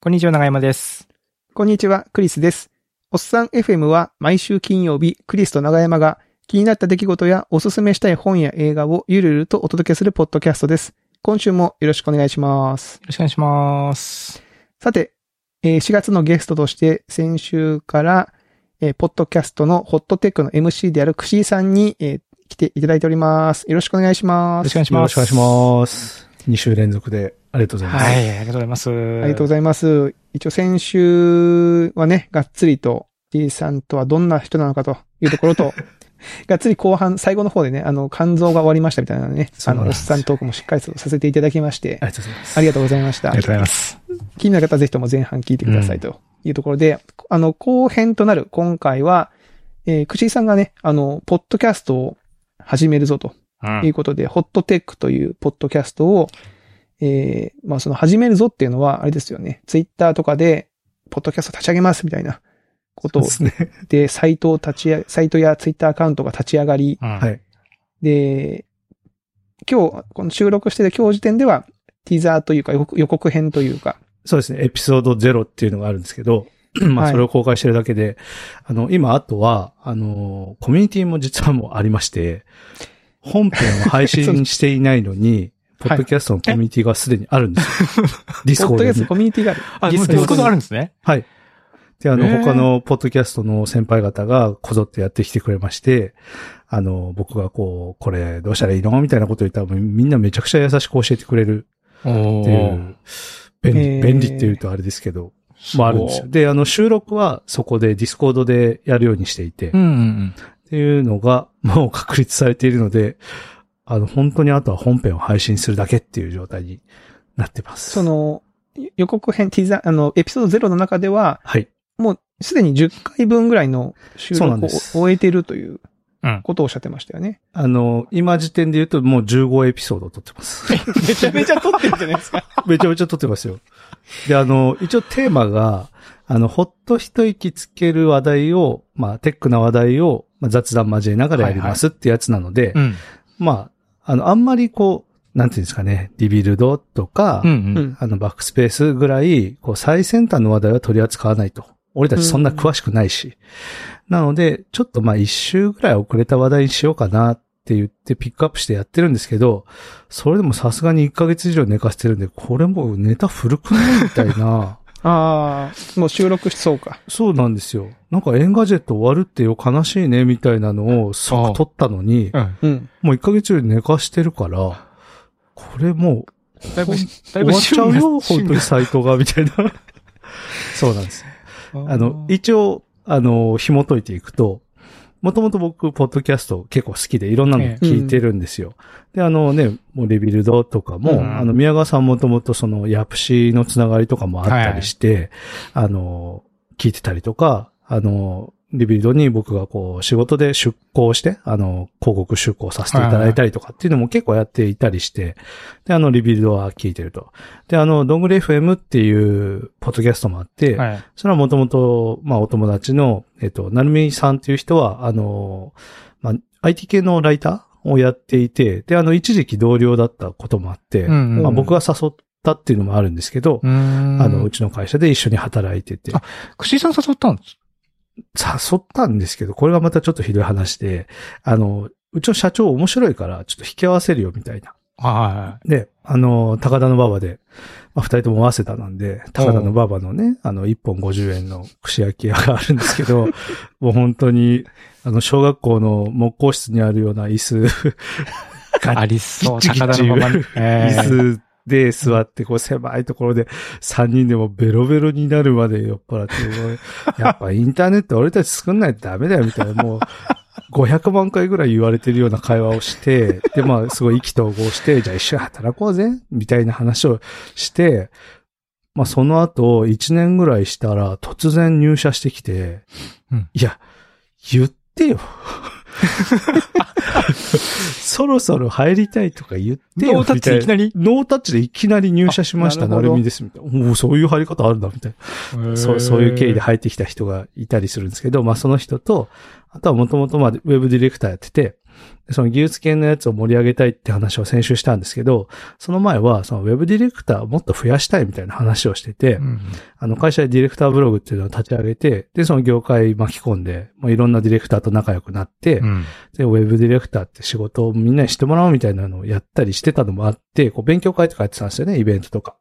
こんにちは、長山です。こんにちは、クリスです。おっさん FM は毎週金曜日、クリスと長山が気になった出来事やおすすめしたい本や映画をゆるゆるとお届けするポッドキャストです。今週もよろしくお願いします。よろしくお願いします。さて、えー4月のゲストとして先週から、えーポッドキャストのホットテックの MC であるクシーさんに、えー来ていただいております。よろしくお願いします。よろしくお願いします。よろしくお願いします。2週連続でありがとうございます。はい、ありがとうございます。ありありがとうございます。一応先週はね、がっつりと T さんとはどんな人なのかというところと、がっつり後半、最後の方でね、あの、肝臓が終わりましたみたいなね、あの、おっさんトークもしっかりとさせていただきましてあ、りがとうございます。ありがとうございましたがとう。ございます。気になる方はぜひとも前半聞いてくださいというところで、あの、後編となる今回は、えー、くしいさんがね、あの、ポッドキャストを始めるぞとうんいうことで、ホットテックというポッドキャストを、えー、まあその始めるぞっていうのは、あれですよね。ツイッターとかで、ポッドキャスト立ち上げますみたいなことをですね。で、サイトを立ち上げ、サイトやツイッターアカウントが立ち上がり、うんはい。で、今日、この収録してる今日時点では、ティザーというか予告予告編というか、そうですね。エピソード0っていうのがあるんですけど、まはいあそれを公開してるだけで、あの、今あとは、あの、コミュニティも実はもうありまして、本編を配信していないのに、ポッドキャストのコミュニティがすでにあるんですよ。ディスコードにポッドキャスト。コミュニティがある。あ、ディスコードディスコードあるんですね。はい。で、あの、他のポッドキャストの先輩方がこぞってやってきてくれまして、あの、僕がこう、これどうしたらいいのみたいなこと言ったら、みんなめちゃくちゃ優しく教えてくれるおっていう、便利、便利って言うとあれですけど、まああるんですよ。で、あの、収録はそこでディスコードでやるようにしていて、っうんうんていうのが もう確立されているので、あの、本当にあとは本編を配信するだけっていう状態になってます。そ、の、予告編、ティザー、あの、エピソード0の中では、はい。もうすでに10回分ぐらいの収録を終えているといううん。ことをおっしゃってましたよね。あの、今時点で言うともう15エピソード撮ってます。めちゃめちゃ撮ってるじゃないですか。めちゃめちゃ撮ってますよ。で、あの、一応テーマが、あの、ほっと一息つける話題を、まあ、テックな話題を、まあ、雑談交えながらやりますってやつなので、うん。まあ、あの、あんまりこう、なんていうんですかね、リビルドとか、うんううん。ん。あの、バックスペースぐらい、こう、最先端の話題は取り扱わないと。俺たちそんな詳しくないし。なので、ちょっとまあ一周ぐらい遅れた話題にしようかなって言ってピックアップしてやってるんですけど、それでもさすがに1ヶ月以上寝かせてるんで、これもうネタ古くないみたいな。ああ、もう収録しそうか。そうなんですよ。なんか Engadget 終わるってよ悲しいねみたいなのを即撮ったのに、うん。うん。もう1ヶ月以上寝かしてるから、これもうだいぶ、だい終ぶわっちゃうよ、旬本当にサイトが、みたいな。そうなんです。あの、一応、あの、紐解いていくと、もともと僕、ポッドキャスト結構好きでいろんなの聞いてるんですよ。で、あのね、もう Rebuild とかも、うんあの、宮川さんもともとその、 YAPC のつながりとかもあったりして、あの、聞いてたりとか、あの、 Rebuild に僕がこう、仕事で出稿して、あの、広告出稿させていただいたりとかっていうのも結構やっていたりして、で、あの、 Rebuild は聞いてると。で、あの、どんぐり FM っていう、ポッドキャストもあって、はい。それはもともと、まあ、お友達の、えっと、なるみさんっていう人は、あの、まあ、IT 系のライターをやっていて、で、あの、一時期同僚だったこともあって、うんうんまあ、僕が誘ったっていうのもあるんですけど、うん。あの、うちの会社で一緒に働いてて、あくしさん誘ったんです誘ったんですけど、これがまたちょっとひどい話で、あの、うちの社長面白いから、ちょっと引き合わせるよみたいな。はで、あの、高田の馬場で、まあ、二人とも合わせたなんで、高田の馬場のね、あの、一本50円の串焼き屋があるんですけど、もう本当に、あの、小学校の木工室にあるような椅子、い。ありそう。高田のままに。えー椅子で座って、こう狭いところで3人でもベロベロになるまで酔っ払って、やっぱインターネット俺たち作んないとダメだよみたいな、もう500万回ぐらい言われてるような会話をして、で、まあすごい意気投合して、じゃあ一緒に働こうぜみたいな話をして、まあその後1年ぐらいしたら突然入社してきて、うんいや、言ってよ。そろそろ入りたいとか言ってよ。ノータッチでいきなり？ノータッチでいきなり入社しました、なるみです、みたいな。おおそういう入り方あるんだ、みたいな。そう、そういう経緯で入ってきた人がいたりするんですけど、まあその人と、あとはもともとまあウェブディレクターやってて、でその技術系のやつを盛り上げたいって話を先週したんですけど、その前はそのウェブディレクターをもっと増やしたいみたいな話をしてて、うんあの会社でディレクターブログっていうのを立ち上げて、で、その業界巻き込んで、もういろんなディレクターと仲良くなって、うん。で、ウェブディレクターって仕事をみんなにしてもらおうみたいなのをやったりしてたのもあって、こう勉強会とかやってたんですよね、イベントとか。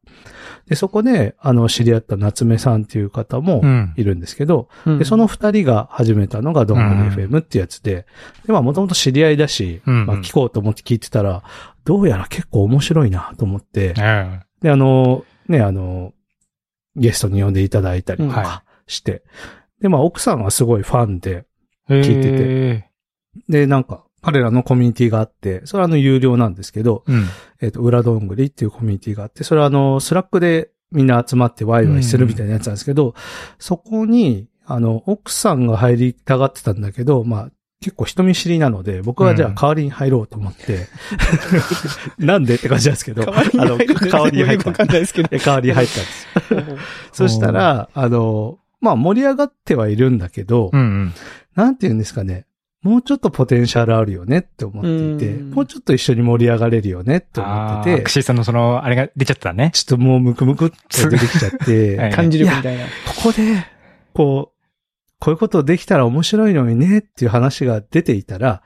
で、そこで、あの、知り合った夏目さんっていう方もうん。いるんですけど、うん。で、その二人が始めたのがドングリ FM ってやつで、で、まあもともと知り合いだし、うんまあ聞こうと思って聞いてたら、どうやら結構面白いなと思って、えで、あの、ね、あの、ゲストに呼んでいただいたりとうん。とかして、で、まあ奥さんはすごいファンで、え。聞いてて。て。で、なんか、彼らのコミュニティがあって、それはあの有料なんですけど、うん。えっ、と、裏どんぐりっていうコミュニティがあって、それはあの、 Slack でみんな集まってワイワイするみたいなやつなんですけど、そこに、あの、奥さんが入りたがってたんだけど、まあ、結構人見知りなので、僕はじゃあうん代わりに入ろうと思って、なんでって感じなんですけど、代わりに入るあの代わりに入った。かんないですけど。で代わりに入ったんです。そしたら、あの、まあ盛り上がってはいるんだけど、うんうん。なんて言うんですかね。もうちょっとポテンシャルあるよねって思っていて、うんもうちょっと一緒に盛り上がれるよねって思っててク、シーさんのその、あれが出ちゃってたね。ちょっともうムクムクって出てきちゃって、はい感じ力みたいな。ここで、こう、こういうことできたら面白いのにねっていう話が出ていたら、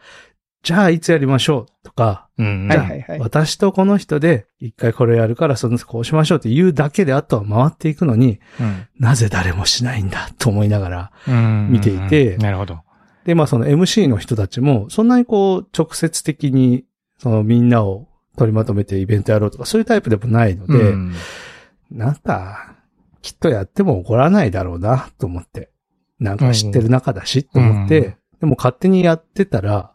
じゃあいつやりましょうとか。じゃあ私とこの人で一回これやるからそのこうしましょうって言うだけであとは回っていくのに、うんなぜ誰もしないんだと思いながら、うん。見ていてなるほど。で、まあその MC の人たちも、そんなにこう、直接的に、そのみんなを取りまとめてイベントやろうとか、そういうタイプでもないので、うん。なんか、きっとやっても怒らないだろうな、と思って。なんか知ってる中だし、と思って、うん。でも勝手にやってたら、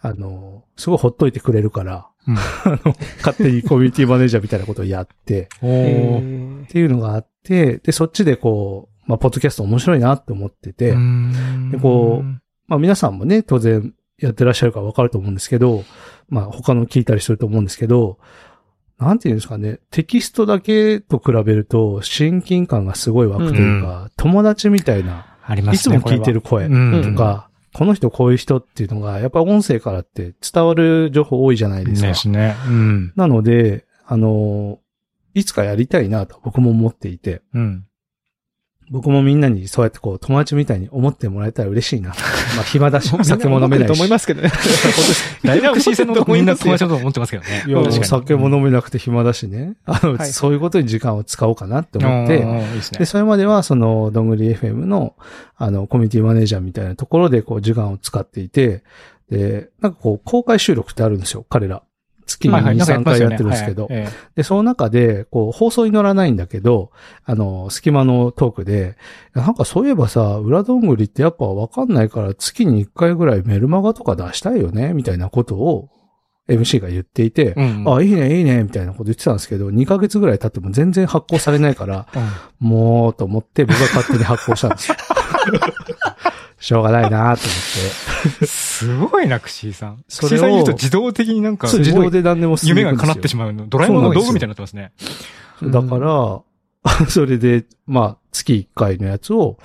あの、すごいほっといてくれるから、うん。あの、勝手にコミュニティマネージャーみたいなことをやって、っていうのがあって、で、そっちでこう、まあ、ポッドキャスト面白いなって思ってて、うん。でこうまあ皆さんもね、当然やってらっしゃるからわかると思うんですけど、まあ他の聞いたりすると思うんですけど、なんていうんですかね、テキストだけと比べると親近感がすごい湧くというか、友達みたいな、ありますね。いつも聞いてる声とか、この人こういう人っていうのが、やっぱ音声からって伝わる情報多いじゃないうん。ですか。ですね。うん。なので、あの、いつかやりたいなと僕も思っていて、うん。僕もみんなにそうやってこう友達みたいに思ってもらえたら嬉しいな。まあ暇だし、酒も飲めないし。と思いますけどね。だいぶクシーさんのことみんな友達とだと思ってますけどね。いや、酒も飲めなくて暇だしね。あの、はいそういうことに時間を使おうかなって思っうんて、で、。それまでは、その、どんぐり FM の、あの、コミュニティマネージャーみたいなところで、こう、時間を使っていて、で、なんかこう、公開収録ってあるんですよ、彼ら。月に2、はいはいなんかやっ3てますよね回やってるんですけど。はいはいえで、その中で、こう、放送に乗らないんだけど、あの、隙間のトークで、なんかそういえばさ、裏どんぐりってやっぱわかんないから、月に1回ぐらいメルマガとか出したいよね、みたいなことを、MC が言っていて、えうんあ、いいね、いいね、みたいなこと言ってたんですけど、2ヶ月ぐらい経っても全然発行されないから、うんもう、と思って僕が勝手に発行したんですよ。しょうがないなと思って。すごいな、クシーさん。クそれをシーさん言うと自動的になんか、自動で何でも夢が叶ってしまうの。ドラえもんの道具みたいになってますね。だから、それで、まあ、月1回のやつを、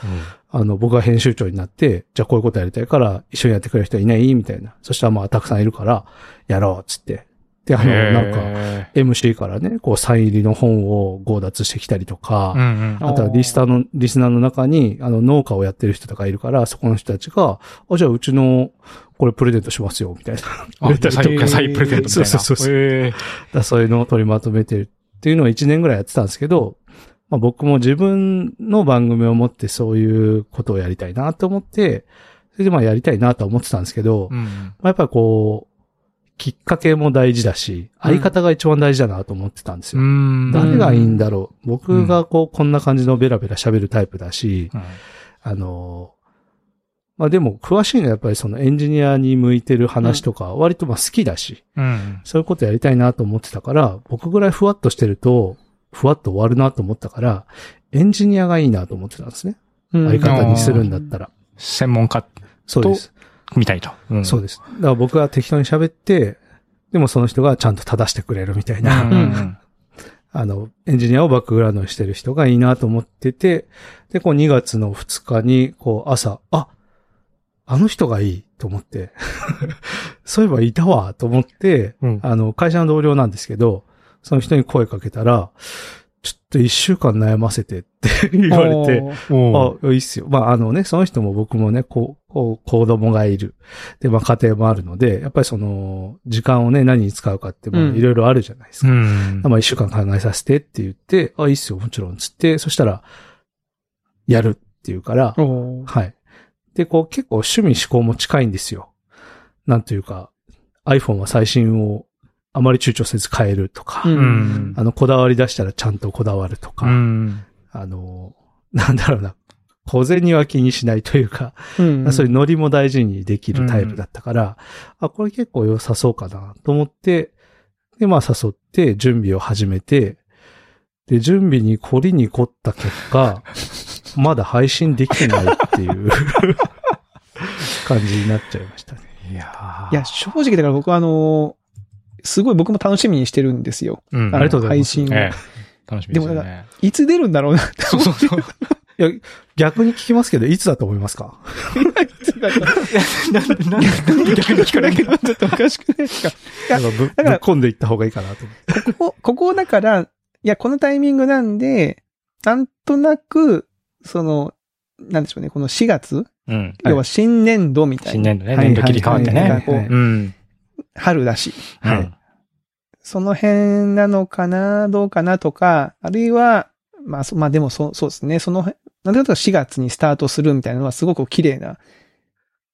あの、僕が編集長になって、じゃあこういうことやりたいから、一緒にやってくれる人いない？みたいな。そしたらまあ、たくさんいるから、やろう、つって。で、あの、なんか、へ MC からね、こう、サイン入りの本を強奪してきたりとか、ーうんうん。あとはリスターの、リスナーの中に、あの、農家をやってる人とかいるから、そこの人たちが、あ、じゃあうちの、これプレゼントしますよ、みたいな。あ、売れたりとか野菜プレゼントみたいな。そうそうそうだそういうのを取りまとめてるっていうのを1年ぐらいやってたんですけど、まあ僕も自分の番組を持ってそういうことをやりたいなと思って、それでまあやりたいなとは思ってたんですけど、うんまあやっぱりこう、きっかけも大事だし、相方が一番大事だなと思ってたんですよ。うん。誰がいいんだろう僕がこう、こんな感じのベラベラ喋るタイプだし、うんあの、まあでも詳しいのはやっぱりそのエンジニアに向いてる話とか割とまあ好きだし、うん。そういうことやりたいなと思ってたから、僕ぐらいふわっとしてると、ふわっと終わるなと思ったから、エンジニアがいいなと思ってたんですね。相方にするんだったら。専門家そうです。みたいと。うんそうです。だから僕は適当に喋って、でもその人がちゃんと正してくれるみたいうんな、うんうん あの、エンジニアをバックグラウンドにしてる人がいいなと思ってて、で、こう2月の2日に、こう朝、あ、あの人がいいと思って、そういえばいたわと思って、うん。あの、会社の同僚なんですけど、その人に声かけたら、ちょっと一週間悩ませてって言われて、あ、いいっすよ。まあ、あのね、その人も僕もね、こう、こう、子供がいる。で、まあ、家庭もあるので、やっぱりその、時間をね、何に使うかって、まあ、うんいろいろあるじゃないですか。うん。まあ、一週間考えさせてって言って、あ、いいっすよ、もちろん、つって、そしたら、やるって言うから、はい。で、こう、結構趣味思考も近いんですよ。なんというか、iPhone は最新をあまり躊躇せず変えるとか、うん。うんあの、こだわり出したらちゃんとこだわるとか、うん。あの、なんだろうな、小銭は気にしないというか、うん。そういうノリも大事にできるタイプだったから、あ、これ結構良さそうかなと思って、で、まあ誘って準備を始めて、で、準備に凝りに凝った結果、まだ配信できてないっていう 感じになっちゃいましたね。いやー。いや、正直だから僕はあのーすごい僕も楽しみにしてるんですよ。うんありがとうございます配信を。ええ楽しみですよでもね。いつ出るんだろうなってそうそうそう。いや、逆に聞きますけど、いつだと思いますか？なんで、なんで、なんで逆に聞かれるの？ちょっとおかしくないですか。やなんかぶぶっだから込んでいった方がいいかなと思って。ここ、ここだから、いや、このタイミングなんで、なんとなく、その、なんでしょうね、この4月、うん。要は新年度みたいな。新年度ね、はい年度切り替わってはいはいはいね。うん。春だし。はいうんその辺なのかな、どうかなとか、あるいは、まあ、そまあでもそう、そうですね。その辺、なんでかというと4月にスタートするみたいなのはすごく綺麗な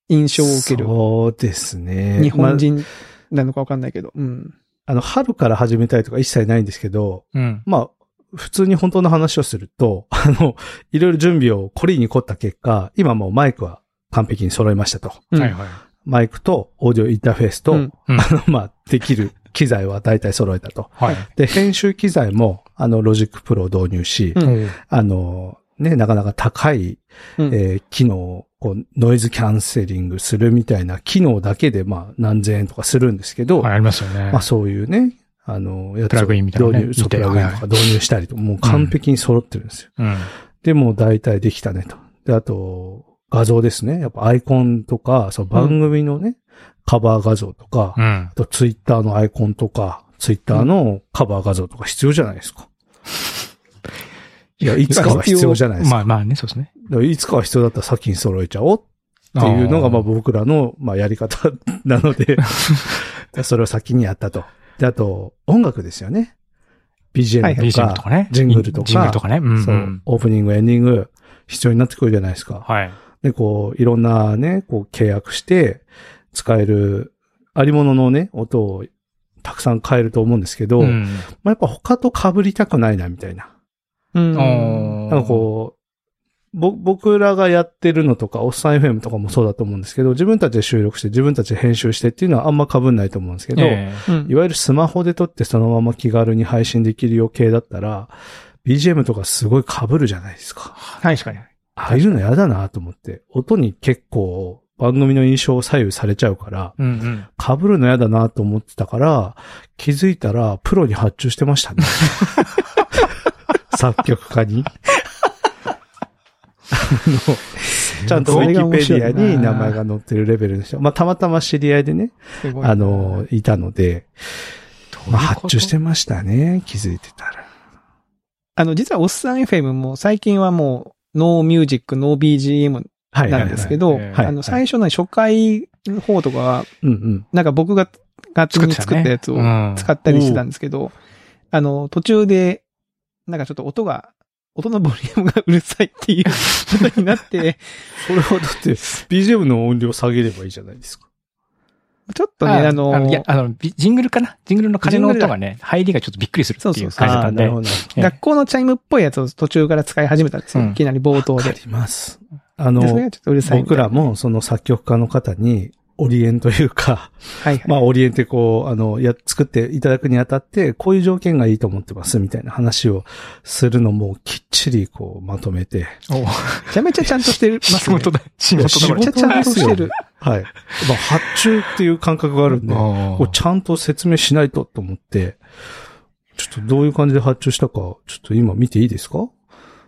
印象を受けるそうですね。日まあ本人なのかわかんないけど。うん。あの、春から始めたいとか一切ないんですけど、うん。まあ、普通に本当の話をすると、あの、いろいろ準備を凝りに凝った結果、今もうマイクは完璧に揃いましたと。うんはいはい。マイクとオーディオインターフェースと、うんうんあの、まあ、できる機材は大体揃えたと。はい。で、編集機材も、あの、 Logic Pro を導入し、うんあの、ね、なかなか高い、うんえー機能、こう、ノイズキャンセリングするみたいな機能だけで、まあ、何千円とかするんですけど、はい、ありますよね。まあそういうね、あの、やつをプラグインみたいなね導入、そう、プラグインとか導入したりとか、もう完璧に揃ってるんですよ。うん。で、もう大体できたねと。で、あと、画像ですね。やっぱアイコンとか、その番組のね、カバー画像とか、あうん。とツイッターのアイコンとか、ツイッターのカバー画像とか必要じゃないですか。いや、いつかは必要じゃないですか。まあまあね、そうですね。いつかは必要だったら先に揃えちゃおうっていうのが、まあ僕らの、まあやり方 なので、それを先にやったと。で、あと、音楽ですよね。はい BGM はいとか、とかね。ジングルとかジングルとかね。うん。そうう、オープニング、エンディング、必要になってくるじゃないですか。はい。で、こう、いろんなね、こう、契約して、使える、ありもののね、音をたくさん変えると思うんですけど、うん。まあ、やっぱ他と被りたくないな、みたいな。うん。なんかこう、ぼ、僕らがやってるのとか、おっさん FM とかもそうだと思うんですけど、自分たちで収録して、自分たちで編集してっていうのはあんま被んないと思うんですけど、えうんいわゆるスマホで撮ってそのまま気軽に配信できるよ系だったら、BGM とかすごい被るじゃないですか。はい、確かに。ああいうの嫌だなと思って、音に結構番組の印象を左右されちゃうから、えうんうん。被るの嫌だなと思ってたから、気づいたらプロに発注してましたね。作曲家に。あのちゃんとウィキペディアに名前が載ってるレベルの人。まあ、たまたま知り合いでね、すごい。あの、いたので、まあ、発注してましたね。気づいてたら。あの、実はおっさん FM も最近はもう、 no music、no BGM はい。なんですけど、あの、最初の初回の方とかは。なんか僕が勝手に作ったやつを使ったりしてたんですけど、あの、途中で、なんかちょっと音が、音のボリュームがうるさいっていうことになって、それはだって、BGM の音量下げればいいじゃないですか。ちょっとね、あの、いや、あの、ビジングルかな？ジングルの風の音がね、入りがちょっとびっくりするっていうそうそう感じだったんであーなる。ほど。ええ学校のチャイムっぽいやつを途中から使い始めたんですよ。うんいきなり冒頭で。わかります。あの僕らもその作曲家の方に、オリエンというか、はいはい。まあ、オリエンってこう、あの、や、作っていただくにあたって、こういう条件がいいと思ってます、みたいな話をするのも、きっちりこう、まとめて。おめちゃめちゃちゃんとしてる。仕事だ。仕事だ。仕事めちゃちゃんとしてる。はい。まあ、発注っていう感覚があるんで、こうちゃんと説明しないとと思って、ちょっとどういう感じで発注したか、ちょっと今見ていいですか？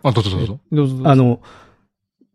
あ、どうぞ。どうぞどうぞあの、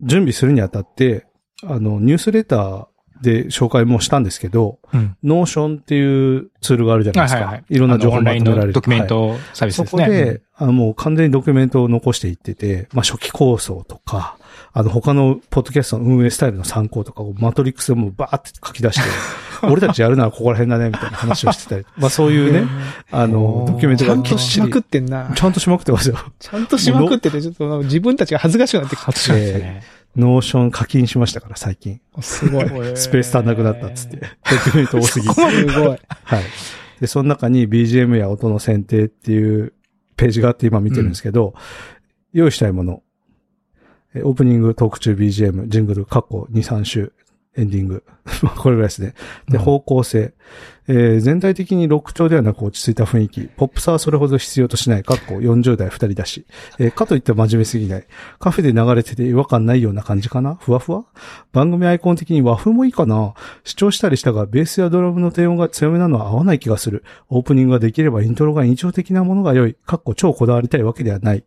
準備するにあたって、あの、ニュースレターで紹介もしたんですけど、うん。 Notion っていうツールがあるじゃないですか。はいはいはいいろんな情報あのオンラインまとめられる。のドキュメントサービスですね。そこで、あの、もう完全にドキュメントを残していってて、まあ、初期構想とか、あの、他のポッドキャストの運営スタイルの参考とかをマトリックスでもうバーって書き出して、俺たちやるならここら辺だね、みたいな話をしてたり、まあ、そういうね、あの ドキュメントちゃんとしまくってんな。ちゃんとしまくってますよ。ちゃんとしまくってて、ちょっと自分たちが恥ずかしくなってきた。初めてですね。 Notion 課金しましたから、最近。すごい。スペース足んなくなったっつって。ドキュメント多すぎて。すごい。はい。で、その中に BGM や音の選定っていうページがあって今見てるんですけど、用意したいもの。えオープニング、トーク中 BGM、ジングル、過去2、3週、エンディング。まあこれぐらいですね。で、うん方向性。えー全体的にロック調ではなく落ち着いた雰囲気。ポップさはそれほど必要としない。かっこ40代2人だし。えーかといって真面目すぎない。カフェで流れてて違和感ないような感じかな？ふわふわ？番組アイコン的に和風もいいかな？視聴したりしたが、ベースやドラムの低音が強めなのは合わない気がする。オープニングができればイントロが印象的なものが良い。かっこ超こだわりたいわけではない。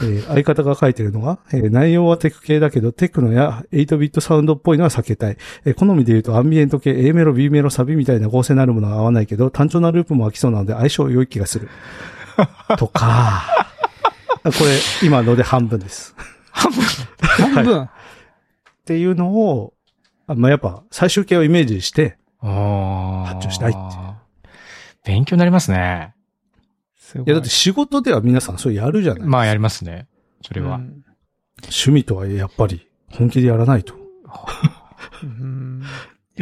えー相方が書いてるのが、えー内容はテク系だけど、テクノや8ビットサウンドっぽいのは避けたい。えー好みで言うとアンビエント系、A メロ、B メロ、サビみたいな合成なるものは合わないけど、単調なループも飽きそうなので相性良い気がする。とか、これ、今ので半分です。半はい分。っていうのを、あまあ、やっぱ最終形をイメージして。発注したいって勉強になりますね。すごいやだって仕事では皆さんそれやるじゃない、まあやりますね。それは。うん趣味とはいえやっぱり本気でやらないと。うんい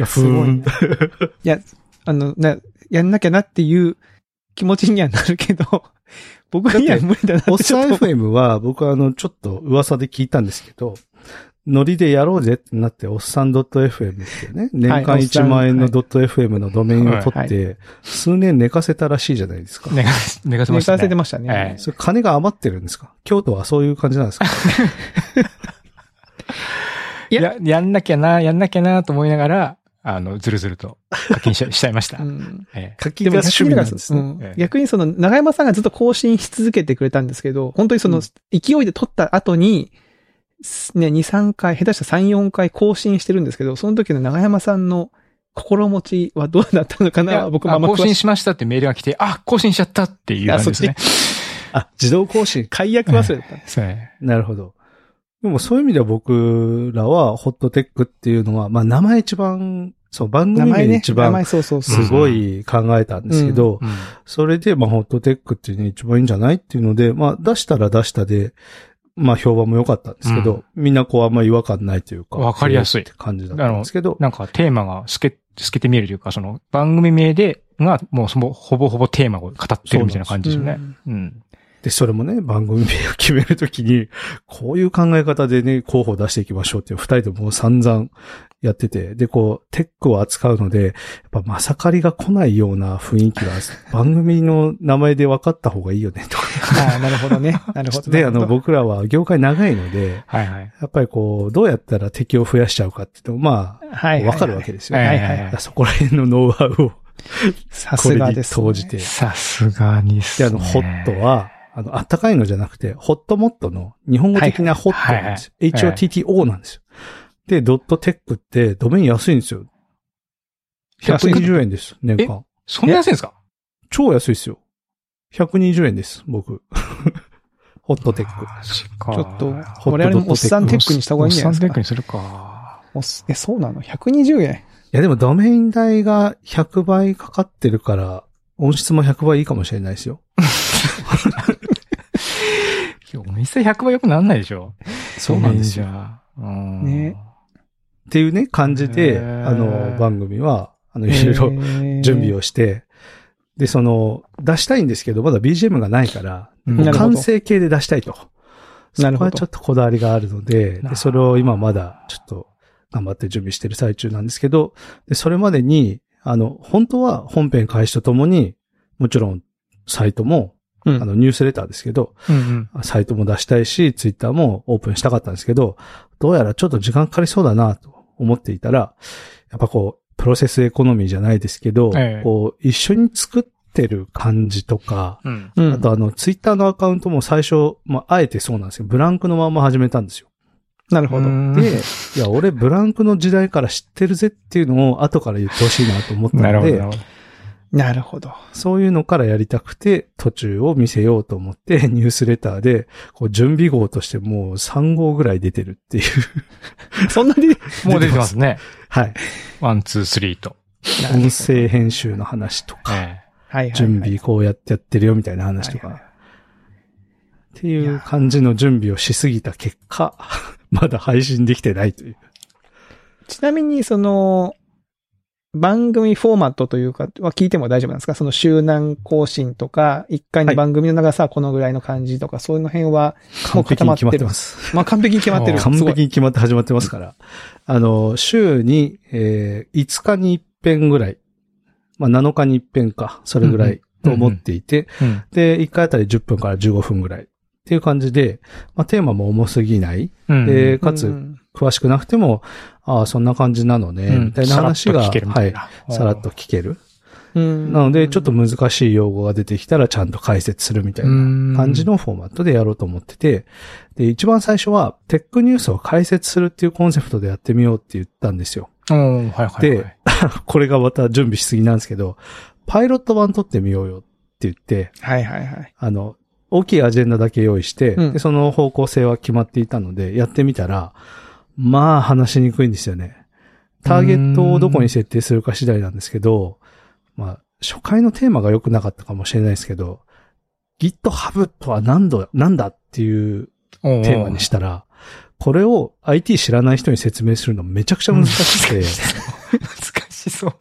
や、すごいね。いや、あの、な、やんなきゃなっていう気持ちにはなるけど、僕には無理だなっておっさん。FM は僕はあの、ちょっと噂で聞いたんですけど、ノリでやろうぜってなって、おっさん .fm ってね、年間1万円の .fm のドメインを取はって、数年寝かせたらしいじゃないですか。寝かせ、寝かせま寝かしたね。せてましたね。ええそれ金が余ってるんですか？京都はそういう感じなんですか？いや、やんなきゃな、やんなきゃなと思いながら、あの、ずるずると課金ししちゃいました。うんえ課金が趣味なんですね。うんええ逆にその、長山さんがずっと更新し続けてくれたんですけど、本当にその、うん勢いで撮った後に、すね、2、3回、下手したら3、4回更新してるんですけど、その時の長山さんの心持ちはどうだったのかな僕もま詳しい。新しましたってメールが来て、あ、更新しちゃったっていう感じですね。あ、自動更新。解約忘れてた。そうねなるほど。でもそういう意味では僕らはホットテックっていうのは、まあ名前一番、そう、番組名一番。すごい考えたんですけど、うんそれでまあホットテックっていうのが一番いいんじゃないっていうので、まあ出したら出したで、まあ評判も良かったんですけど、みんなこうあんま違和感ないというか。わかりやすいって感じだったんですけど、なんかテーマが透け、透けて見えるというか、その番組名で、が、もうその、ほぼほぼテーマを語ってるみたいな感じですよね。うん。で、それもね、番組名を決めるときに、こういう考え方でね、候補を出していきましょうっていう二人でもう散々やってて、で、こう、テックを扱うので、やっぱまさかりが来ないような雰囲気が、番組の名前で分かった方がいいよね、とか。ああ、なるほどね。なるほど。で、あの、僕らは業界長いので、はいはい。やっぱりこう、どうやったら敵を増やしちゃうかっていうと、まあ、はいはいはいわかるわけですよね。はいはいはいはい。そこら辺のノウハウをさこれにすがです、投じて。さすがにっすで、ね。あの、ホットは、あの、あったかいのじゃなくて、ホットモットの日本語的なホットなんですよ。はいはいはい HOTTO なんですよ。で、ドットテックってドメイン安いんですよ。安い120円です、年間。そんな安いんですか？超安いですよ。120円です、僕。ホットテック。ちょっと、ホット我々もおっさんテックにした方がいいんじゃないですかおっさんテック。にするか。おっえ、そうなの ?120 円？いや、でもドメイン代が100倍かかってるから、音質も100倍いいかもしれないですよ。お店100倍良くならないでしょ？そうなんですよ。よ。うんねっていうね、感じで、あの、番組は、あの、いろいろ準備を。をして、で、その、出したいんですけど、まだ BGM がないから、完成形で出したいと。そなるほどこはちょっとこだわりがあるので、なでそれを今まだちょっと頑張って準備してる最中なんですけど、でそれまでに、あの、本当は本編開始とともに、もちろんサイトも、うんあの、ニュースレターですけど、うんうん。サイトも出したいし、ツイッターもオープンしたかったんですけど、どうやらちょっと時間かかりそうだなと思っていたら、やっぱこう、プロセスエコノミーじゃないですけど、ええこう、一緒に作ってる感じとか、うん。うんあとあの、ツイッターのアカウントも最初、まあ、あえてそうなんですけど、ブランクのまま始めたんですよ。なるほど。うんで、いや、俺ブランクの時代から知ってるぜっていうのを後から言ってほしいなと思った。のでなる、ほどなるほど。そういうのからやりたくて、途中を見せようと思って、ニュースレターで、こう準備号としてもう3号ぐらい出てるっていう。そんなに、も う出てますね。はい。 one、two、three と。音声編集の話とか、えはいはいはい。準備こうやってやってるよみたいな話とか、はいはいっていう感じの準備をしすぎた結果、まだ配信できてないという。ちなみに、その、番組フォーマットというか、は聞いても大丈夫なんですか？その週何更新とか、一回の番組の長さはこのぐらいの感じとか、そういうの辺は、固まってるに決まってま。す。まあ完璧に決まってる。あ 完璧に決まって始まってますから。あの、週に、えー5日に一遍ぐらい。まあ7日に一遍か。それぐらいと思っていて、うん。で、1回あたり10分から15分ぐらい。っていう感じで、まあテーマも重すぎない。うん。で、かつ、うん詳しくなくても、ああ、そんな感じなのね、うんみたいな話が、はい、さらっと聞ける。うんなので、ちょっと難しい用語が出てきたらちゃんと解説するみたいな感じのフォーマットでやろうと思ってて、で、一番最初は、テックニュースを解説するっていうコンセプトでやってみようって言ったんですよ。うん。はいはいはい。で、これがまた準備しすぎなんですけど、パイロット版撮ってみようよって言って、はいはいはい。あの、大きいアジェンダだけ用意して、うんでその方向性は決まっていたので、やってみたら、まあ話しにくいんですよね。ターゲットをどこに設定するか次第なんですけど、まあ、初回のテーマが良くなかったかもしれないですけど、GitHub とは何度、なんだっていうテテーマにしたら、これを IT 知らない人に説明するのめちゃくちゃ難しくて、難しそう。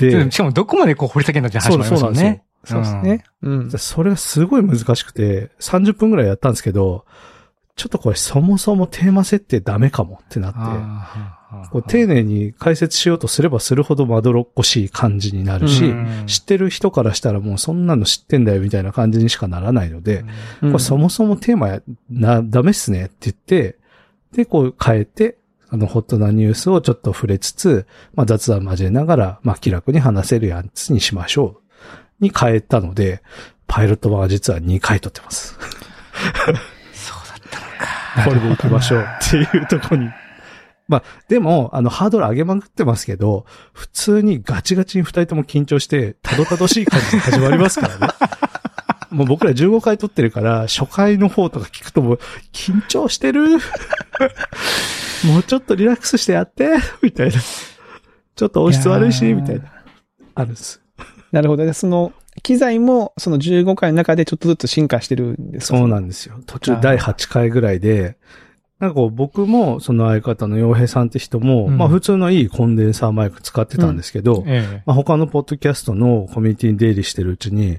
で、しかもどこまでこう掘り下げるのって話もありますよね。そうですね。うん。それがすごい難しくて、30分くらいやったんですけど、ちょっとこれそもそもテーマ設定ダメかもってなって、こう丁寧に解説しようとすればするほどまどろっこしい感じになるし、うん知ってる人からしたらもうそんなの知ってんだよみたいな感じにしかならないので、うんこれそもそもテーマや、な、ダメっすねって言って、で、こう変えて、あの、ホットなニュースをちょっと触れつつ、まあ雑談交えながら、まあ気楽に話せるやつにしましょう。に変えたので、パイロット版は実は2回撮ってます。これで行きましょうっていうところに。まあ、でも、あの、ハードル上げまくってますけど、普通にガチガチに二人とも緊張して、たどたどしい感じで始まりますからね。もう僕ら15回撮ってるから、初回の方とか聞くともう、緊張してる？もうちょっとリラックスしてやって？みたいな。ちょっと音質悪いし、みたいな。あるんです。なるほどね。その、機材もその15回の中でちょっとずつ進化してるんですか？そうなんですよ。途中第8回ぐらいで、なんかこう僕もその相方の洋平さんって人も、うんまあ普通のいいコンデンサーマイク使ってたんですけど、ええ。まあ他のポッドキャストのコミュニティに出入りしてるうちに、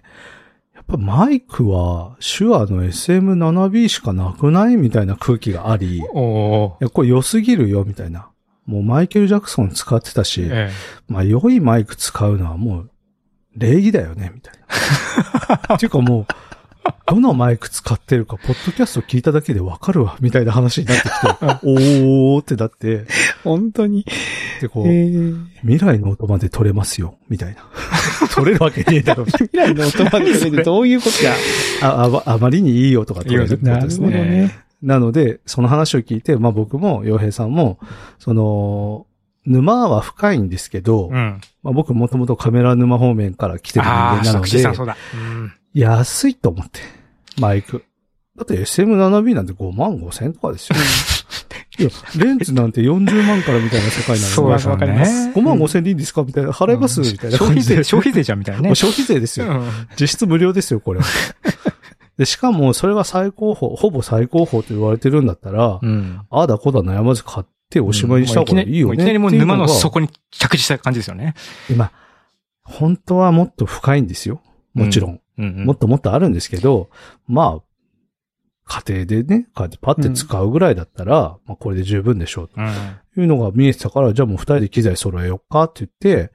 やっぱマイクは手話の SM7B しかなくないみたいな空気があり、いや、これ良すぎるよみたいな。もうマイケル・ジャクソン使ってたし、えまあ良いマイク使うのはもう礼儀だよね、みたいな。っていうかもう、どのマイク使ってるか、ポッドキャスト聞いただけでわかるわ、みたいな話になってきて、おーってなって、本当に。で、こう、えー、未来の音まで取れますよ、みたいな。取れるわけねえだろ。未来の音まで取れるどういうことだ？ああまあまりにいい音が取れるってことですなるほどね。ね。なので、その話を聞いて、まあ僕も、洋平さんも、その、沼は深いんですけど、うん。まあ、僕もともとカメラ沼方面から来てる人間なので口さんそう、だ。うん。安いと思って、マイク。だって SM7B なんて5万5千とかですよ。いや、レンズなんて40万からみたいな世界なのに、そうだわかります5万5千でいいんですかみたいな、払いますみたいな感じで。消費税、消費税じゃんみたいなね。消費税ですよ。うん実質無料ですよ、これ。で、しかも、それが最高峰、ほぼ最高峰と言われてるんだったら、うん。ああだこうだ悩まず買っておしまいにした方がいいよね。もういきなりもう沼の底に着地した感じですよね。今、本当はもっと深いんですよ。もちろん。うんもっともっとあるんですけど、まあ、家庭でね、こうやってパッて使うぐらいだったら、まあこれで十分でしょうとうん。いうのが見えてたから、じゃあもう二人で機材揃えようかって言って、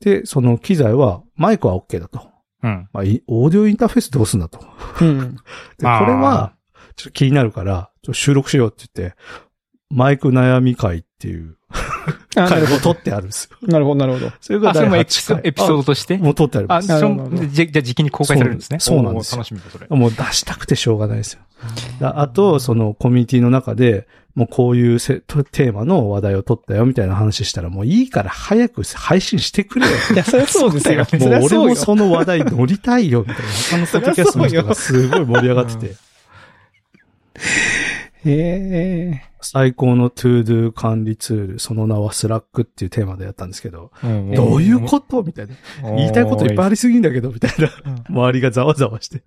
で、その機材は、マイクは OK だと。うん。まあ、いオーディオインターフェースどうすんだと。うん。で、これは、ちょっと気になるから、ちょっと収録しようって言って、マイク悩み会っていうあなるほ回を取ってあるんですよ。ど。なるほど、なるほど。それがあ、それもエ第ピソ8回。エピソードとして？あもう取ってありまあ、す。そなるほどの、じゃ、じゃあ時期に公開されるんですね。そうなんです楽しみだ、それ。もう出したくてしょうがないですよ。だあと、そのコミュニティの中で、もうこういうせテーマの話題を取ったよみたいな話したら、もういいから早く配信してくれよ。いや、そりゃそうですよ。そもう俺。もその話題乗りたいよ、みたいな。他のポッドキャストの人がすごい盛り上がってて。へえ。最高の ToDo 管理ツール、その名は Slack っていうテーマでやったんですけど、うんどういうこと？みたいな。言いたいこといっぱいありすぎんだけど、みたいな。うん周りがざわざわして。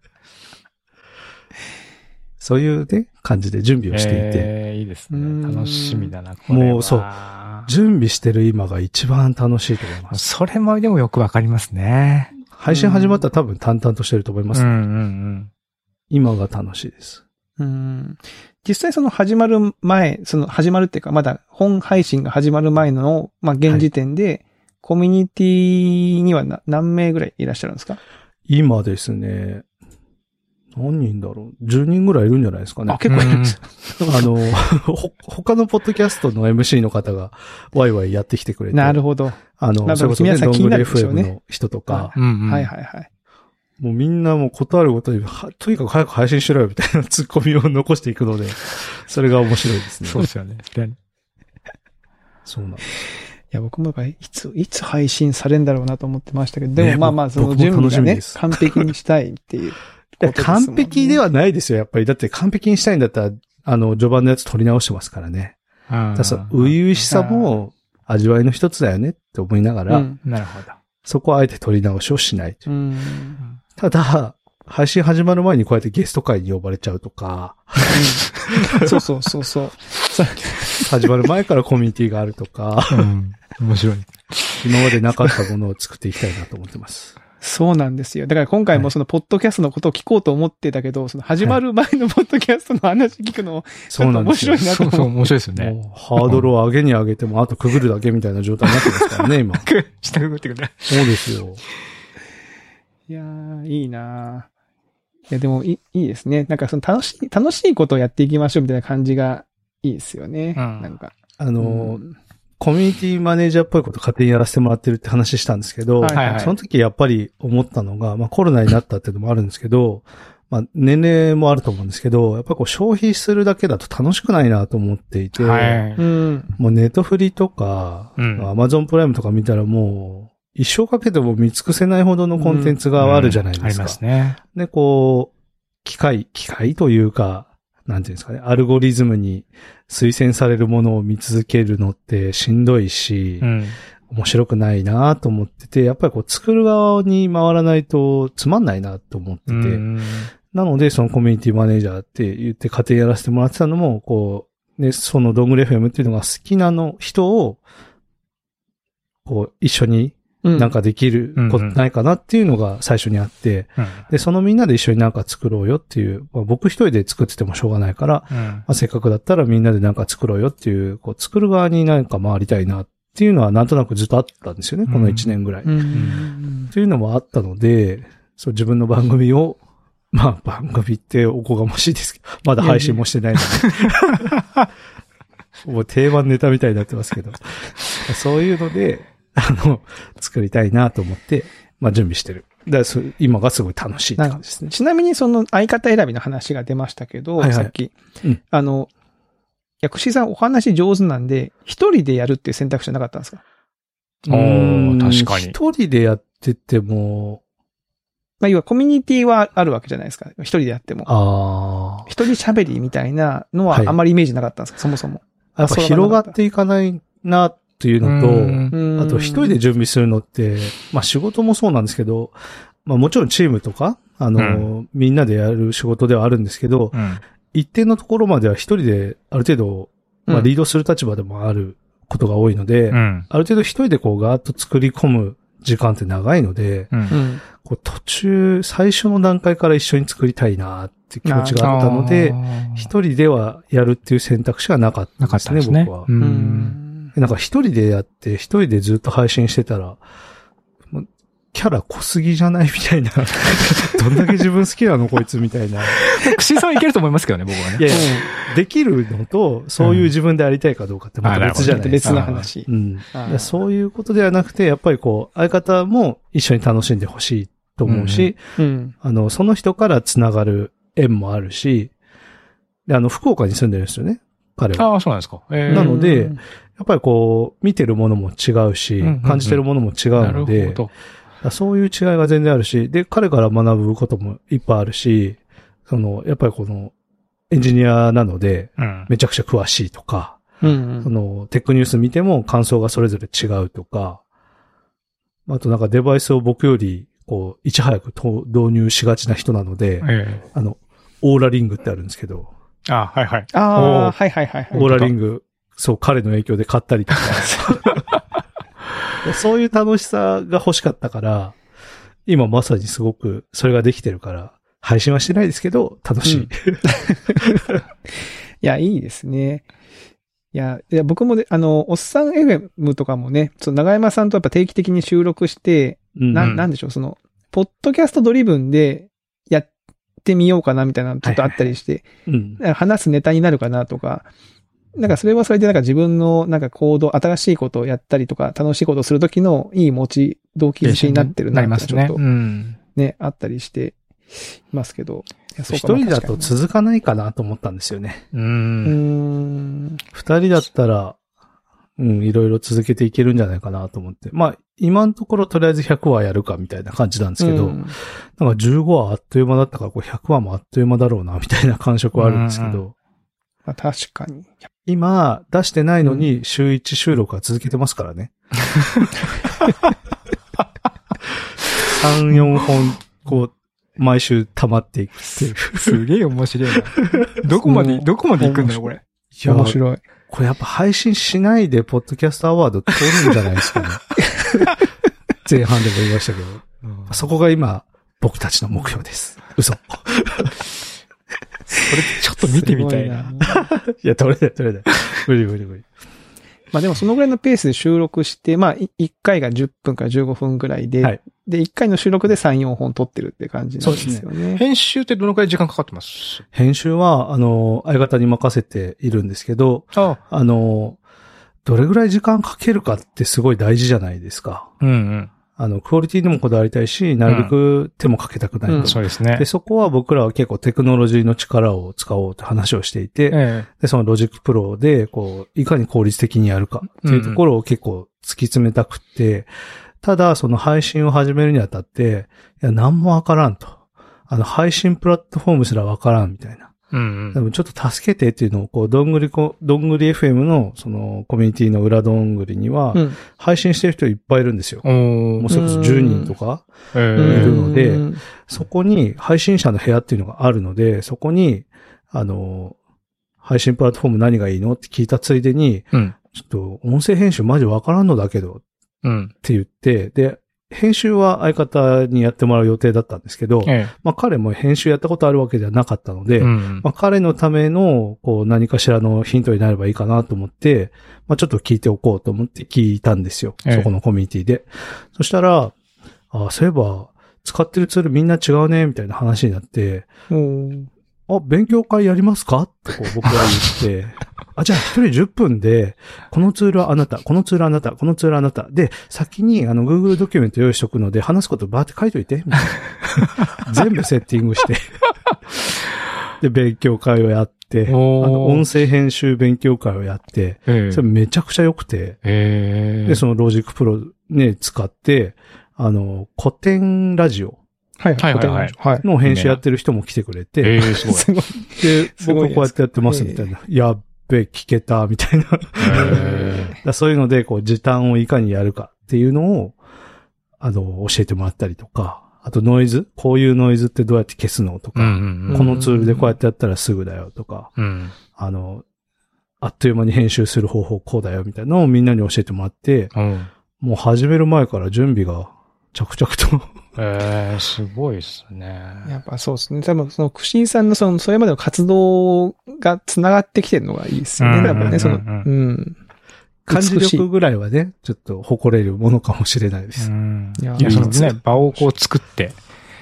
そういうね、感じで準備をしていて、えーいいですうんね。楽しみだな、これはもうそう準備してる今が一番楽しいと思います。それもでもよくわかりますね。配信始まったら多分淡々としてると思います。うんうん今が楽しいです。うん。実際その始まる前、その始まるっていうか、まだ本配信が始まる前の、まあ、現時点で、コミュニティにはな何名ぐらいいらっしゃるんですか？今ですね、何人だろう ?10 人ぐらいいるんじゃないですかねあ、。結構いるんです。あの、ほ、他のポッドキャストの MC の方がワイワイやってきてくれて。なるほど。あの、なるほどそれこそね、皆さん気になるでしょうねの人とか、はいはいはい。もうみんなもう断るごとに、はとにかく早く配信しろよみたいな ツッコミを残していくので、それが面白いですね。そうですよね。そうなんです。いや、僕もやっぱりいつ、いつ配信されるんだろうなと思ってましたけど、でねもまあまあ、その準備がね完璧にしたいっていうね。完璧ではないですよ、やっぱり。だって完璧にしたいんだったら、あの、序盤のやつ取り直してますからね。うんだそう、初々しさも味わいの一つだよねって思いながら、うん。なるほど。そこはあえて取り直しをしないといううん。ただ、配信始まる前にこうやってゲスト会に呼ばれちゃうとか、そうそうそうそう。そ う始まる前からコミュニティがあるとか、うん。面白い。今までなかったものを作っていきたいなと思ってます。そうなんですよ。だから今回もそのポッドキャストのことを聞こうと思ってたけど、その始まる前のポッドキャストの話聞くの、そうなんですよ面白い。なとそうそう。面白いですよね。ハードルを上げに上げても、あとくぐるだけみたいな状態になってますからね、今。下くぐってくる。そうですよ。いやー、いいなーいや、でもいい、いいですね。なんかその楽しい、楽しいことをやっていきましょうみたいな感じがいいですよね。うんなんか。あの、うんコミュニティマネージャーっぽいこと勝手にやらせてもらってるって話したんですけど、はいはいはいその時やっぱり思ったのが、まあコロナになったっていうのもあるんですけど、まあ年齢もあると思うんですけど、やっぱりこう消費するだけだと楽しくないなと思っていて、はい。うん。もうネットフリとか、うんアマゾンプライムとか見たらもう、一生かけても見尽くせないほどのコンテンツがあるじゃないですか。ありますね。で、こう、機械、機械というか、なんていうんですかね、アルゴリズムに推薦されるものを見続けるのってしんどいし、うん。面白くないなと思ってて、やっぱりこう作る側に回らないとつまんないなと思ってて、うんなのでそのコミュニティマネージャーって言って家庭やらせてもらってたのも、こう、ね、そのドングレ FM っていうのが好きなの人を、こう、一緒にうん。なんかできることないかなっていうのが最初にあって、うんで、そのみんなで一緒になんか作ろうよっていう、まあ、僕一人で作っててもしょうがないから、うんまあ、せっかくだったらみんなでなんか作ろうよっていう、こう作る側になんか回りたいなっていうのはなんとなくずっとあったんですよね、この一年ぐらい。うん。うっん。ていうのもあったので、そう自分の番組を、まあ 番組っておこがましいですけど、まだ配信もしてないので。もう定番ネタみたいになってますけど。そういうので、あの、作りたいなと思って、まあ準備してる。だからそ今がすごい楽しいって感じですね。ちなみにその相方選びの話が出ましたけど、はいはいさっき。うんあの、薬師さんお話上手なんで、一人でやるっていう選択肢はなかったんですか？おーうん確かに一人でやってても、まあ、要はコミュニティはあるわけじゃないですか。一人でやっても。ああ。一人喋りみたいなのははいあんまりイメージなかったんですか、そもそも。やっぱ広がっていかないなっていうのと、うんあと一人で準備するのって、まあ仕事もそうなんですけど、まあもちろんチームとか、あの、みんなでやる仕事ではあるんですけど、うん一定のところまでは一人である程度、まあうんリードする立場でもあることが多いので、うん。ある程度一人でこうガーッと作り込む時間って長いので、うんうん。こう途中、最初の段階から一緒に作りたいなって気持ちがあったので、一人ではやるっていう選択肢がなかったですね、すね。僕は。う。うんん。なんか一人でやって、一人でずっと配信してたら、キャラ濃すぎじゃない？みたいな。どんだけ自分好きなの？こいつみたいな。い串井さんはいけると思いますけどね、僕はね。やいや、できるのと、そういう自分でありたいかどうかってまた別じゃないですか。別の話そういうことではなくて、やっぱりこう、相方も一緒に楽しんでほしいと思うし、うん。あの、その人から繋がる縁もあるし、で、あの、福岡に住んでるんですよね、彼は。ああ、そうなんですか。えーなのでうんやっぱりこう、見てるものも違うし、うんうんうん感じてるものも違うので、ど。そういう違いが全然あるし、で、彼から学ぶこともいっぱいあるし、その、やっぱりこの、エンジニアなので、うん。めちゃくちゃ詳しいとか、うんその、テックニュース見ても感想がそれぞれ違うとか、あとなんかデバイスを僕より、こう、いち早くと導入しがちな人なので、えあの、オーラリングってあるんですけど、えあはいはい。ああ、はいはいはいはい。オーラリング、そう、彼の影響で買ったりとか。そういう楽しさが欲しかったから、今まさにすごくそれができてるから、配信はしてないですけど、楽しい。うん いや、いいですね。いや、いや僕もで、あの、おっさん FM とかもね、その長山さんとやっぱ定期的に収録して、うんな、うんなんでしょう、その、ポッドキャストドリブンでやってみようかなみたいなのちょっとあったりして、うん。話すネタになるかなとか、なんかそれはそれでなんか自分のなんか行動、新しいことをやったりとか、楽しいことをするときのいい持ち、動機になってるななりますね。ってちょっとうん。ね、あったりしていますけど。一か人だと続かないかなと思ったんですよね。う。ん。二人だったら、うん、いろいろ続けていけるんじゃないかなと思って。まあ、今のところとりあえず100話やるかみたいな感じなんですけど、うんなんか15話あっという間だったから、これ100話もあっという間だろうな、みたいな感触はあるんですけど、うんまあ、確かに。今、出してないのに週1収録は続けてますからね。3、4本、こう、毎週溜まっていくっていう。すげえ面白いな。どこまで、どこまで行くんだよ、これ。いや面白い。これやっぱ配信しないで、ポッドキャストアワード取るんじゃないですかね。前半でも言いましたけど。そこが今、僕たちの目標です。嘘。いこれちょっと見てみたいな。すごいや、取れない、取れない。無理無理無理。まあでもそのぐらいのペースで収録して、まあ1回が10分から15分ぐらいで、はいで、1回の収録で3、4本撮ってるって感じなんですよね。編集ってどのくらい時間かかってます？編集は、あの、相方に任せているんですけど、ああの、どれぐらい時間かけるかってすごい大事じゃないですか。うんうん。あの、クオリティでもこだわりたいし、なるべく手もかけたくないと。うんそうですねで、。そこは僕らは結構テクノロジーの力を使おうって話をしていて、えで、その Logic Pro で、こう、いかに効率的にやるかっていうところを結構突き詰めたくって、ただ、その配信を始めるにあたって、いや、なんもわからんと。あの、配信プラットフォームすらわからんみたいな。えうんでもちょっと助けてっていうのを、こう、どんぐりこ、どんぐり FM の、その、コミュニティの裏どんぐりにはう、ん。配信してる人いっぱいいるんですよ。うん。もうそれこそ10人とか、えいるのでうんそこに配信者の部屋っていうのがあるので、そこに、あの、配信プラットフォーム何がいいのって聞いたついでに、うん。ちょっと音声編集マジわからんのだけどっうん。て言って、で、編集は相方にやってもらう予定だったんですけど、えまあ彼も編集やったことあるわけではなかったので、え。うん。まあ彼のための、こう何かしらのヒントになればいいかなと思って、まあちょっと聞いておこうと思って聞いたんですよ。ええそこのコミュニティで。そしたら、あそういえば、使ってるツールみんな違うね、みたいな話になって、うんあ、勉強会やりますか？ってこう僕が言って、あ、じゃあ一人10分で、このツールはあなた、このツールはあなた、このツールはあなた。で、先にあの Google ドキュメント用意しとくので、話すことバーって書いといて。全部セッティングして。で、勉強会をやって、あの、音声編集勉強会をやって、ええ。それめちゃくちゃ良くて、ええ。で、その Logic Pro ね、使って、あの、コテンラジオはいはいはい。の編集やってる人も来てくれて、ええ、すごい。すごい。で、僕こうやってやってますみたいな。やっべ、聞けた、みたいな。そういうので、こう、時短をいかにやるかっていうのを、あの、教えてもらったりとか、あとノイズこういうノイズってどうやって消すのとか、んうんこのツールでこうやってやったらすぐだよとか、うん。うん。あの、あっという間に編集する方法こうだよみたいなのをみんなに教えてもらって、うん。もう始める前から準備が着々とええ、すごいですね。やっぱそうですね。多分その、クシーさんのその、それまでの活動が繋がってきてるのがいいですよね。うん多分ね、その、うんうん。感じ力ぐらいはね、ちょっと誇れるものかもしれないでうす。ん。いやいや、その唯ね、場をこう作って、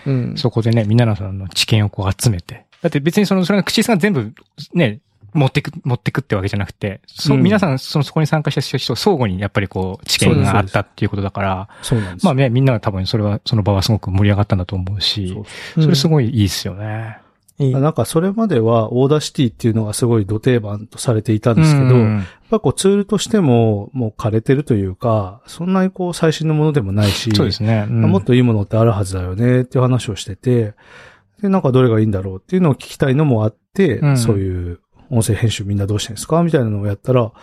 うん。そこでね、皆さんの知見をこう集めて。だって別にその、それが口さんが全部ね、持ってく、持ってくってわけじゃなくて、そう、うん皆さん、その、そこに参加した人、相互にやっぱりこう、知見があったっていうことだから、そうなんですよ。まあね、みんなが多分それは、その場はすごく盛り上がったんだと思うしそう、それすごいいいっすよね。いい。なんかそれまでは Audacity っていうのがすごいど定番とされていたんですけど、うんやっぱこうツールとしてももう枯れてるというか、そんなにこう最新のものでもないし、そうですね。うんもっといいものってあるはずだよねっていう話をしてて、で、なんかどれがいいんだろうっていうのを聞きたいのもあって、うんそういう音声編集みんなどうしてんですか？みたいなのをやったら、は、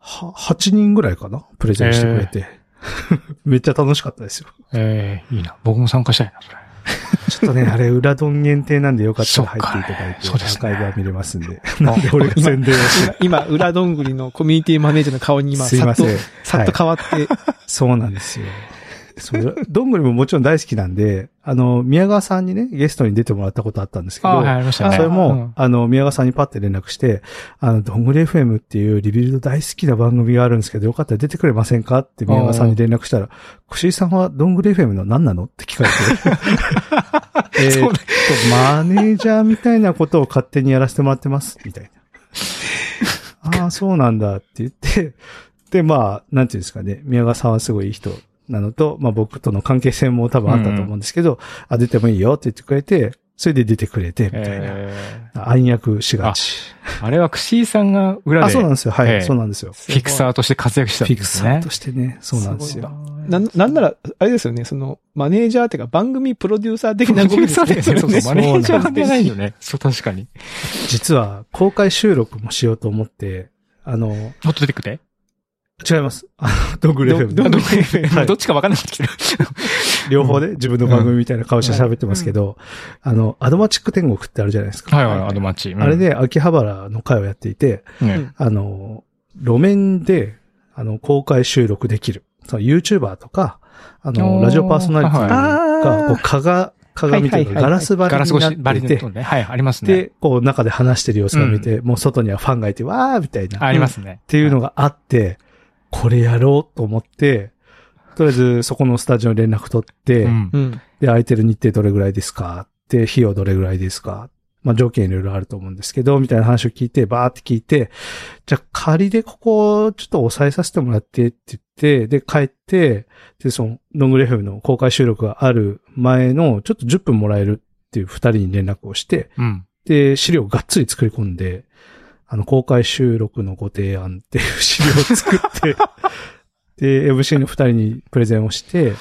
8人ぐらいかな？プレゼンしてくれて。めっちゃ楽しかったですよ。ええいいな。僕も参加したいな、それ。ちょっとね、あれ、裏ドン限定なんでよかったら入そっていただいて、そうねアーカイブは見れますんで。なんで俺が宣伝をして。今、今裏どんぐりのコミュニティマネージャーの顔に今、さっと。さっと変わって、そうなんですよ。そう、どんぐりももちろん大好きなんで、あの、宮川さんにね、ゲストに出てもらったことあったんですけど、あはい、ありましたね。それも、うん。あの、宮川さんにパッて連絡して、あの、どんぐり FM っていうリビルド大好きな番組があるんですけど、よかったら出てくれませんかって宮川さんに連絡したら、串井さんはどんぐり FM の何なの？って聞かれて、えっと、マネージャーみたいなことを勝手にやらせてもらってます、みたいな。ああ、そうなんだって言って、で、まあ、なんていうんですかね、宮川さんはすごいいい人なのと、まあ僕との関係性も多分あったと思うんですけど、あ、出てもいいよって言ってくれて、それで出てくれて、みたいな。え暗躍しがち。ーあれは、クシーさんが裏あ、で、フそうなんですよ。はい、ええそうなんですよ。ィクサーとして活躍したんフィですねクサーと。してね、そうなんですよ。な、なんなら、あれですよね、その、マネージャーっていうか番組プロデューサー的な動きですね。そうそう、そマうなんですネージャーじゃないよね。そう、確かに。実は、公開収録もしようと思って、あの、ホットテックで違います。あの、ドングレフェムどどはいどっちか分かんなくなってきてる。両方で自分の番組みたいな顔して喋ってますけど、あの、アドマチック天国ってあるじゃないですか。はいはい、アドマッチ。うんあれ、で、秋葉原の会をやっていて、ねあの、路面で、あの、公開収録できる。その YouTuber とか、あの、ラジオパーソナリティはいが、こう、かが、鏡というか、はいはいはいはいガラス張ガラス越し、りになっていて。はい、ありますね。で、こう、中で話してる様子が見て、もう外にはファンがいて、わーみたいな。ありますね。っていうのがあって、これやろうと思って、とりあえずそこのスタジオに連絡取って、うんうん。で、空いてる日程どれぐらいですか？で、費用どれぐらいですかまあ条件いろいろあると思うんですけど、みたいな話を聞いて、バーって聞いて、じゃあ仮でここちょっと抑えさせてもらってって言って、で、帰って、で、その、ドングレフェムの公開収録がある前の、ちょっと10分もらえるっていう二人に連絡をして、うん。で、資料をがっつり作り込んで、あの、公開収録のご提案っていう資料を作って、で、MC の二人にプレゼンをして、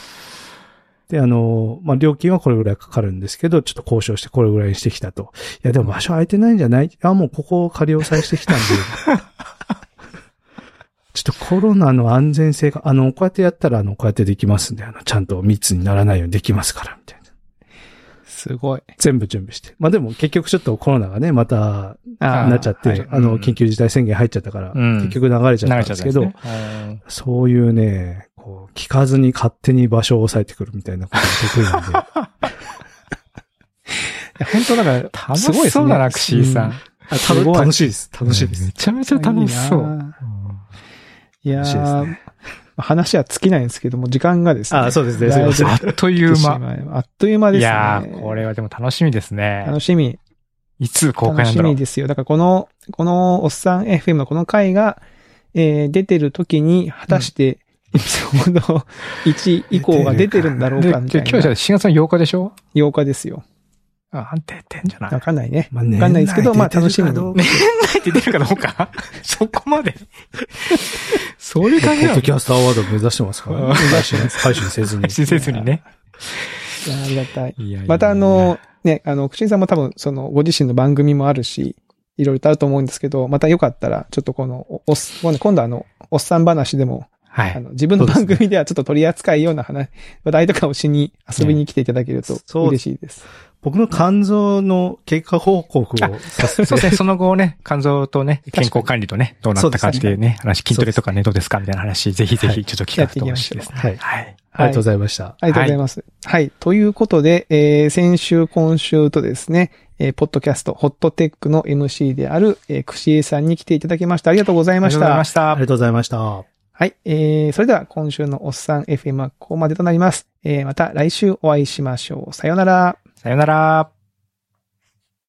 で、あの、まあ、料金はこれぐらいかかるんですけど、ちょっと交渉してこれぐらいにしてきたと。いや、でも場所空いてないんじゃない？あ、もうここを仮押さえしてきたんで。ちょっとコロナの安全性が、あの、こうやってやったら、あの、こうやってできますんで、あの、ちゃんと密にならないようにできますから、みたいな。すごい。全部準備して。まあでも結局ちょっとコロナがね、またなっちゃって、はいあの、うん緊急事態宣言入っちゃったから、うん結局流れちゃったんですけど、ねそういうね、こう、聞かずに勝手に場所を押さえてくるみたいなことが得意なんで、本当だから、楽すごいですねしそうだな、クシーさん。楽楽しいです。楽しいです。めちゃめちゃ楽しそう。いや楽しいですーね。話は尽きないんですけども、時間がですね。あそうですねあっという間。あっという間ですね。いやー、これはでも楽しみですね。楽しみ。いつ公開楽しなんだろう。みですよ。だからこの、このおっさん FM のこの回が、えー出てる時に、果たして、エピソード1以降が出てるんだろうでか、みたい今日じゃな。4月の8日でしょ？8日ですよ。あ、出てんじゃない？わかんないね。まあわかんないですけど、まあ楽しみに。年年内って出るかどうか そこまで。そういうポ感じなの？ッドキャストアワード目指してますから、うん配信、配信せずに。親切にね。いやありがたい。いやいやいやまたあの、ね、あの、くしんさんも多分、その、ご自身の番組もあるし、いろいろとあると思うんですけど、またよかったら、ちょっとこの、おおっもうね今度あの、おっさん話でも、はい。あの、自分の番組ではちょっと取り扱いような話、話題とかをしに遊びに来ていただけるとそう嬉しいです。僕の肝臓の経過報告をさせて、そうですね、その後ね、肝臓とね、健康管理とね、どうなったかっていうね、話、筋トレとかね、どうですかみたいな話、ぜひぜひちょっと聞かせてほしいですね。はいはい。ありがとうございました。ありがとうございます。はい。ということで、えー先週、今週とですね、えーポッドキャスト、ホットテックの MC である、えー、くしえさんに来ていただきました。ありがとうございました。ありがとうございましたあり。がとうございました。はい。えー、それでは今週のおっさん FM はここまでとなります。えー、また来週お会いしましょう。さようなら。さよなら。